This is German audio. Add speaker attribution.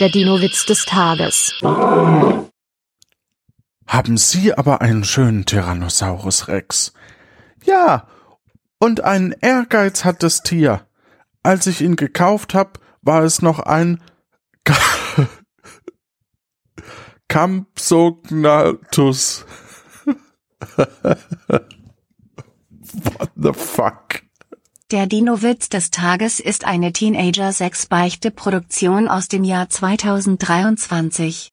Speaker 1: Der Dino-Witz des Tages.
Speaker 2: Haben Sie aber einen schönen Tyrannosaurus Rex. Ja, und einen Ehrgeiz hat das Tier. Als ich ihn gekauft hab, war es noch ein Campsognathus. What the fuck?
Speaker 3: Der Dino-Witz des Tages ist eine Teenager-6-Beichte-Produktion aus dem Jahr 2023.